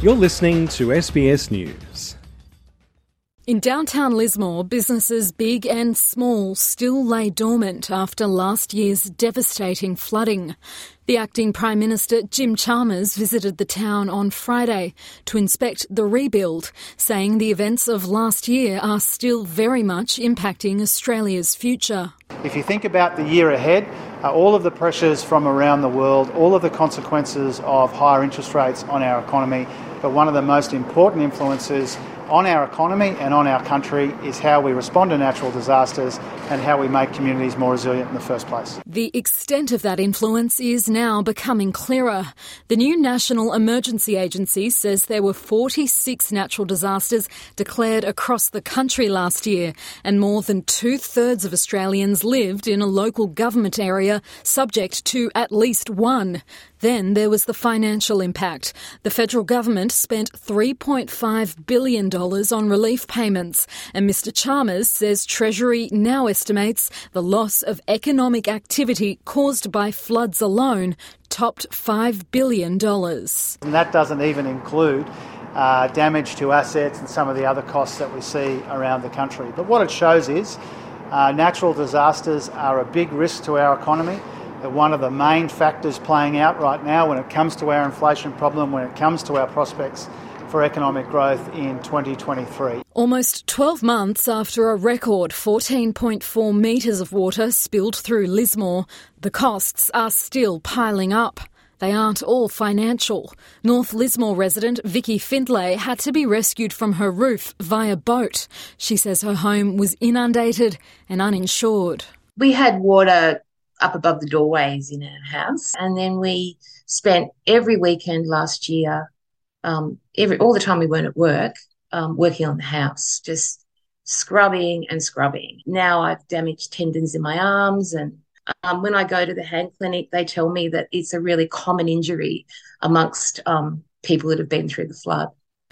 You're listening to SBS News. In downtown Lismore, businesses big and small still lay dormant after last year's devastating flooding. The acting Prime Minister Jim Chalmers visited the town on Friday to inspect the rebuild, saying the events of last year are still very much impacting Australia's future. If you think about the year ahead, uh, all of the pressures from around the world, all of the consequences of higher interest rates on our economy, but one of the most important influences on our economy and on our country is how we respond to natural disasters and how we make communities more resilient in the first place. The extent of that influence is now becoming clearer. The new National Emergency Agency says there were 46 natural disasters declared across the country last year, and more than two thirds of Australians lived in a local government area subject to at least one. Then there was the financial impact. The federal government spent $3.5 billion on relief payments, and Mr. Chalmers says Treasury now estimates the loss of economic activity caused by floods alone topped $5 billion. And that doesn't even include uh, damage to assets and some of the other costs that we see around the country. But what it shows is uh, natural disasters are a big risk to our economy. They're one of the main factors playing out right now when it comes to our inflation problem, when it comes to our prospects for economic growth in 2023. Almost 12 months after a record 14.4 metres of water spilled through Lismore, the costs are still piling up. They aren't all financial. North Lismore resident Vicky Findlay had to be rescued from her roof via boat. She says her home was inundated and uninsured. We had water up above the doorways in our house, and then we spent every weekend last year um, every all the time we weren't at work, um, working on the house, just scrubbing and scrubbing. Now I've damaged tendons in my arms, and um, when I go to the hand clinic, they tell me that it's a really common injury amongst um, people that have been through the flood.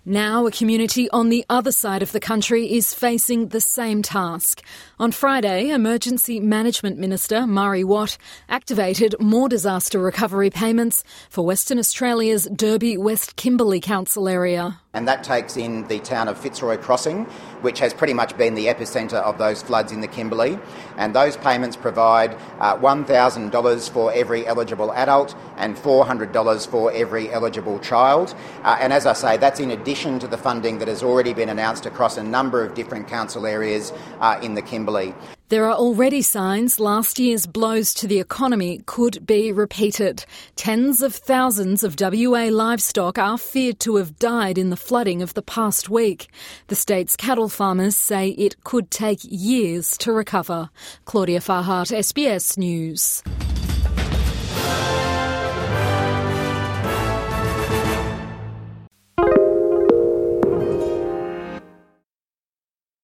Now, a community on the other side of the country is facing the same task. On Friday, Emergency Management Minister Murray Watt activated more disaster recovery payments for Western Australia's Derby West Kimberley Council area and that takes in the town of Fitzroy Crossing, which has pretty much been the epicentre of those floods in the Kimberley. And those payments provide uh, $1,000 for every eligible adult and $400 for every eligible child. Uh, and as I say, that's in addition to the funding that has already been announced across a number of different council areas uh, in the Kimberley. There are already signs last year's blows to the economy could be repeated. Tens of thousands of WA livestock are feared to have died in the flooding of the past week. The state's cattle farmers say it could take years to recover. Claudia Farhart, SBS News.